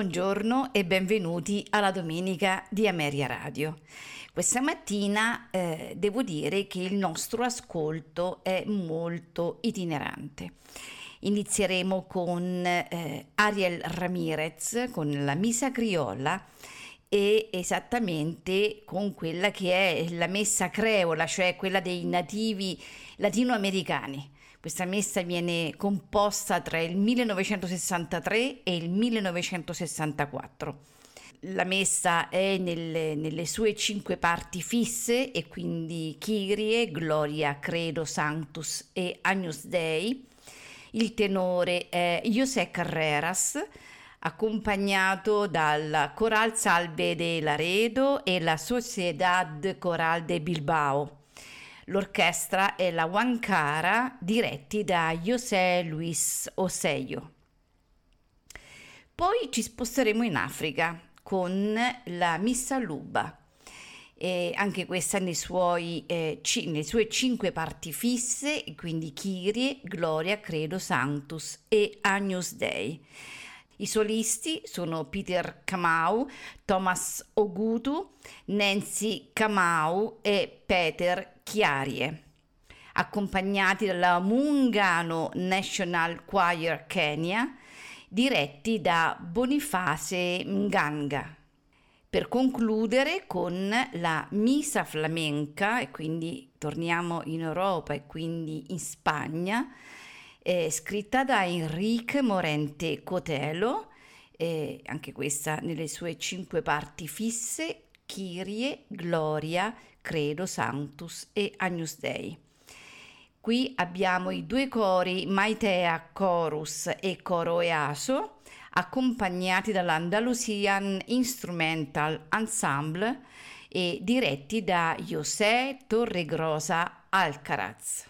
Buongiorno e benvenuti alla domenica di Ameria Radio. Questa mattina eh, devo dire che il nostro ascolto è molto itinerante. Inizieremo con eh, Ariel Ramirez con la Misa Criolla e esattamente con quella che è la messa creola, cioè quella dei nativi latinoamericani. Questa messa viene composta tra il 1963 e il 1964. La messa è nelle, nelle sue cinque parti fisse e quindi Kyrie, Gloria, Credo, Sanctus e Agnus Dei. Il tenore è José Carreras, accompagnato dal Coral Salve de Laredo e la Sociedad Coral de Bilbao. L'orchestra è la Wankara, diretti da José Luis Oseio. Poi ci sposteremo in Africa con la Missa Luba, e anche questa nei suoi, eh, c- nelle sue cinque parti fisse, quindi Kyrie, Gloria, Credo, Sanctus e Agnus Dei. I solisti sono Peter Kamau, Thomas Ogutu, Nancy Kamau e Peter Chiarie, accompagnati dalla Mungano National Choir Kenya, diretti da Boniface Nganga. Per concludere con la Misa flamenca, e quindi torniamo in Europa e quindi in Spagna, eh, scritta da Enrique Morente Cotelo, eh, anche questa nelle sue cinque parti fisse, Kyrie, Gloria, Credo, Sanctus e Agnus Dei. Qui abbiamo i due cori Maitea Chorus e Coro Easo, accompagnati dall'Andalusian Instrumental Ensemble e diretti da José Torregrosa Alcaraz.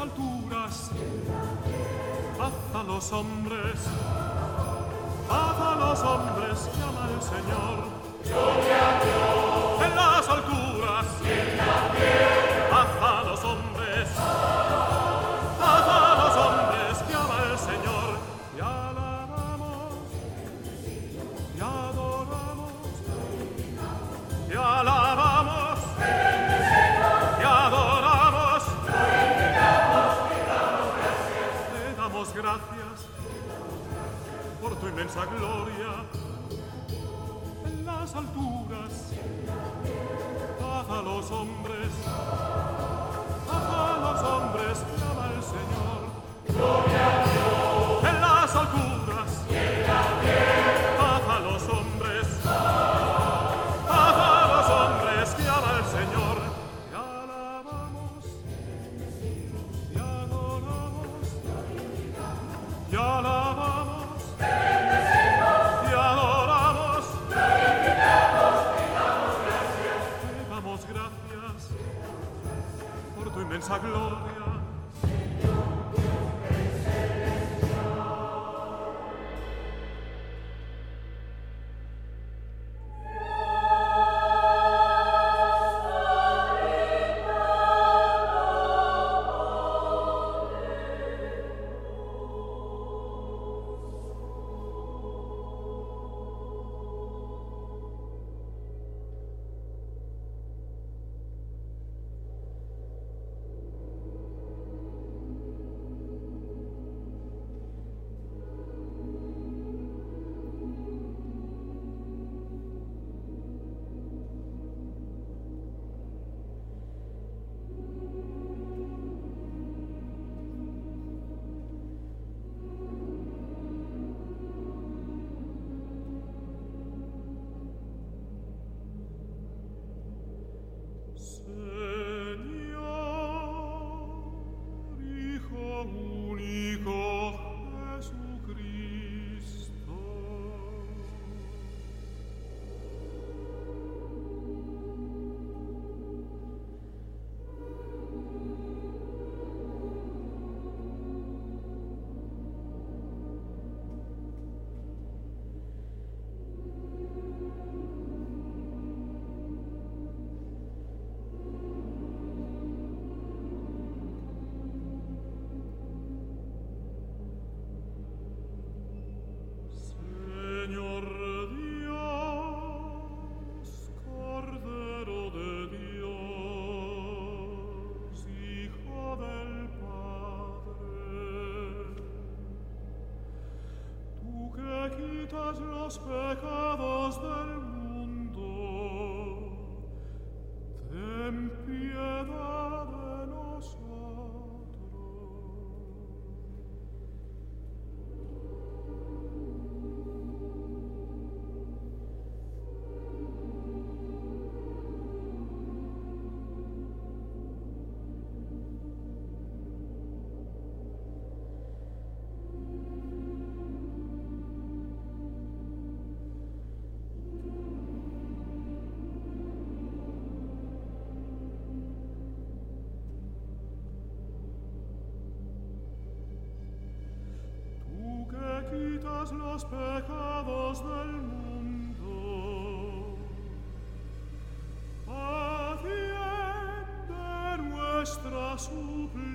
alturas, haz los hombres, haz a los hombres, llama el Señor. Gloria a esta gloria en las alturas, paz a los hombres. los pecados. nuestra suplia.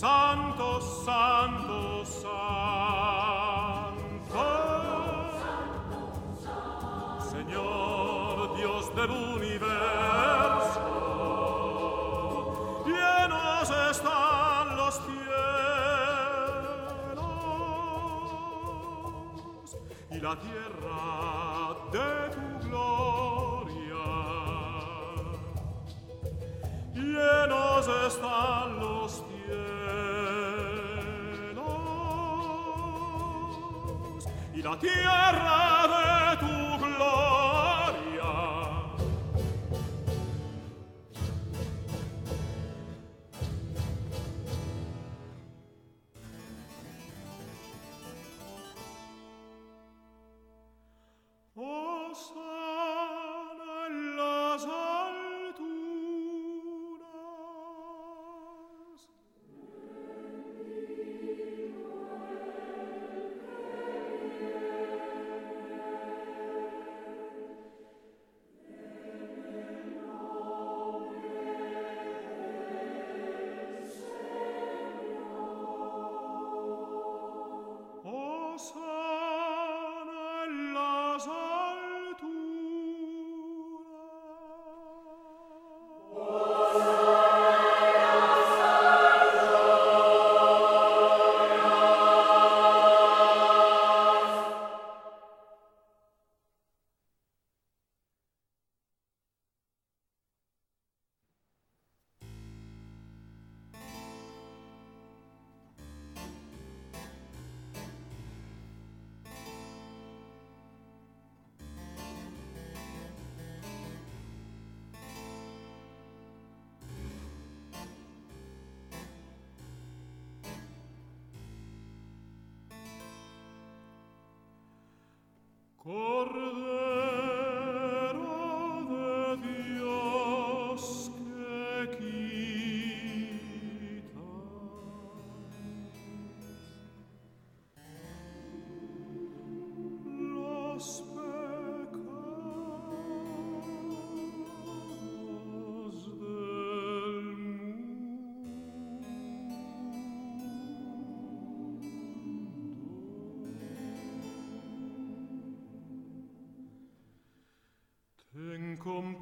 Santo, santo, santo. Señor Dios del universo. Llenos están los cielos y la tierra de tu gloria. Llenos están la tierra de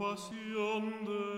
pasión de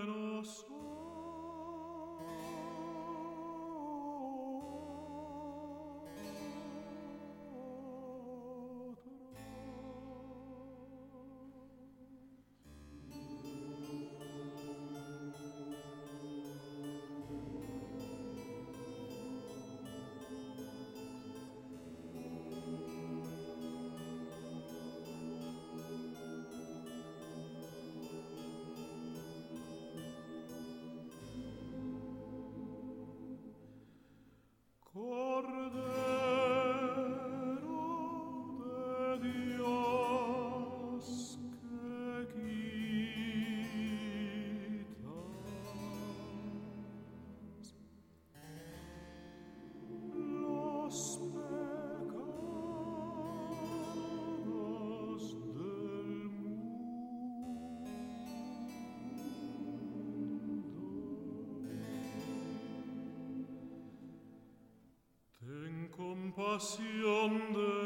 compasión de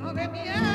vivo é minha.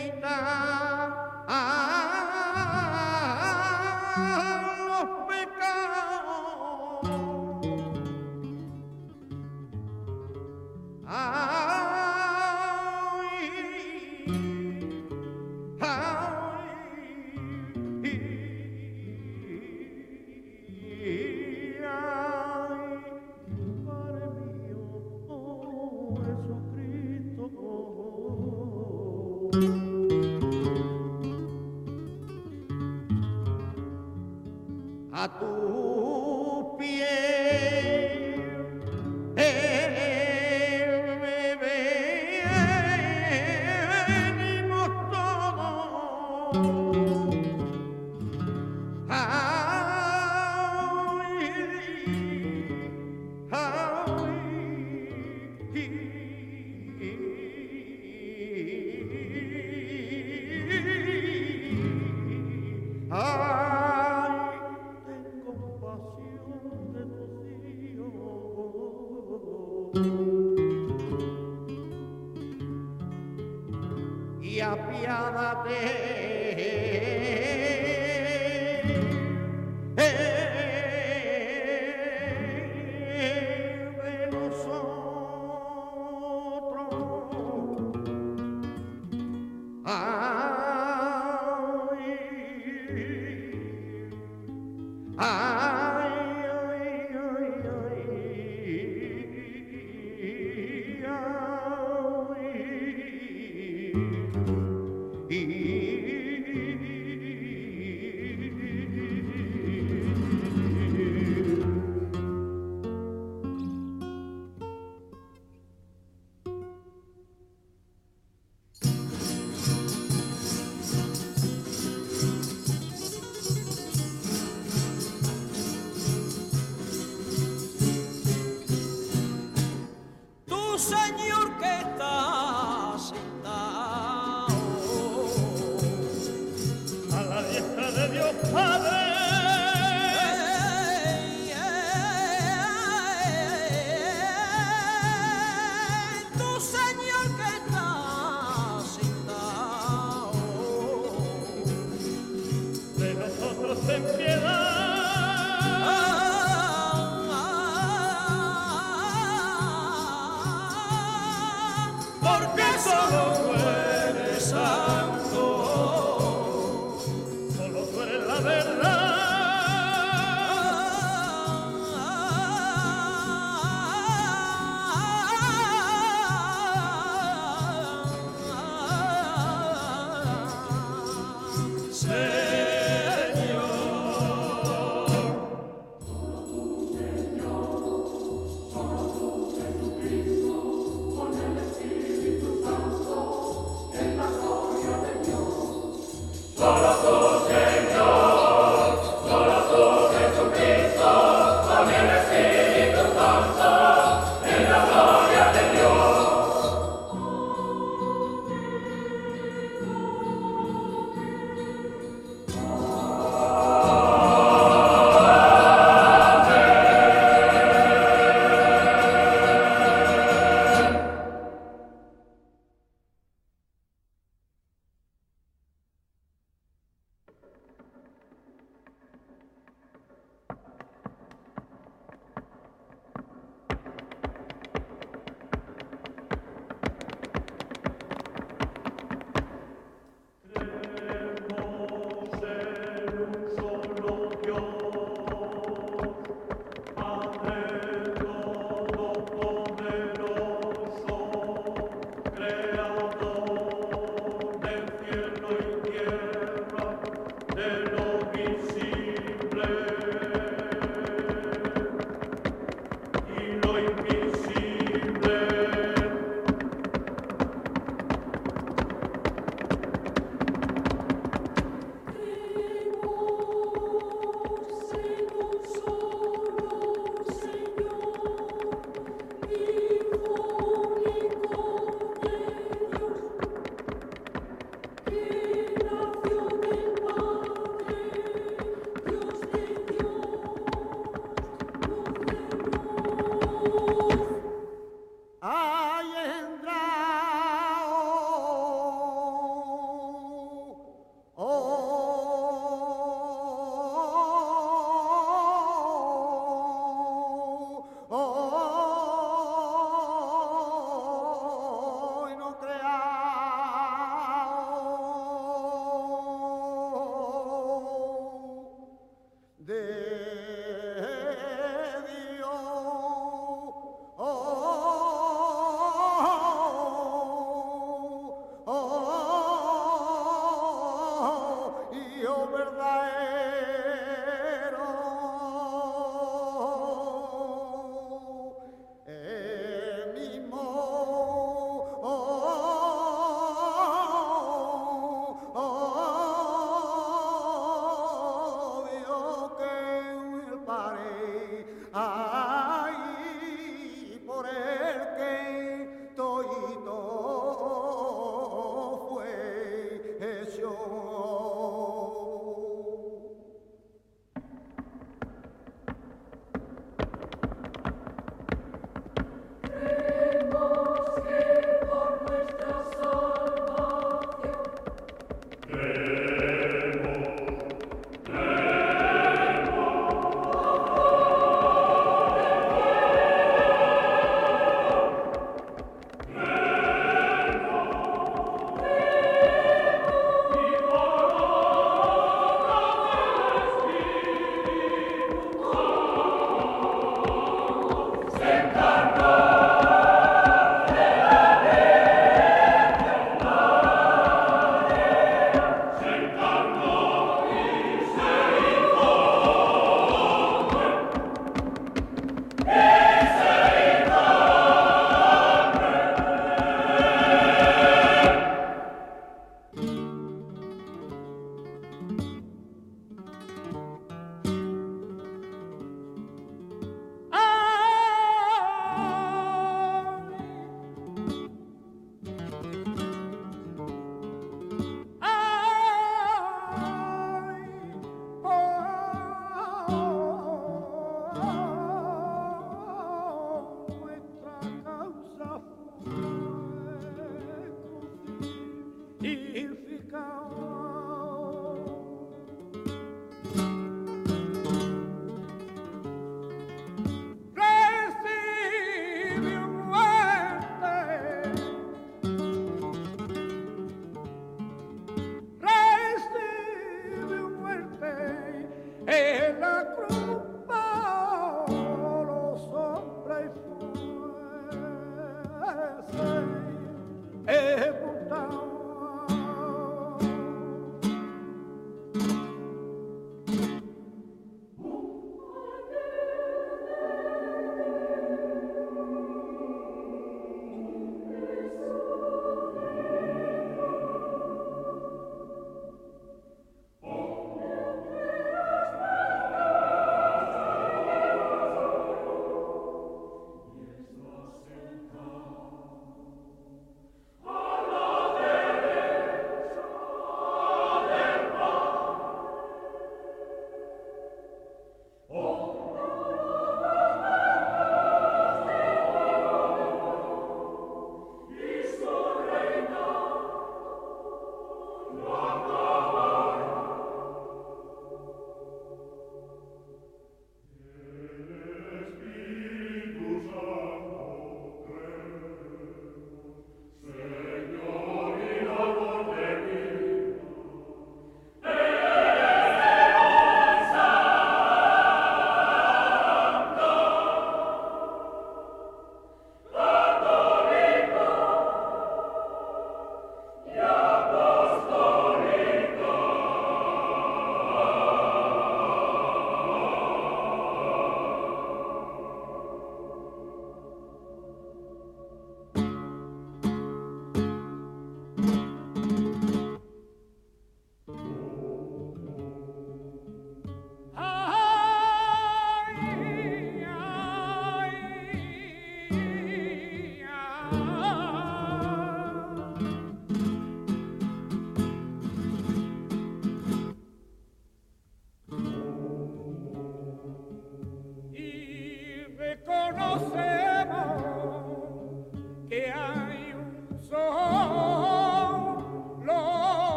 Medina. Ah. Senhor.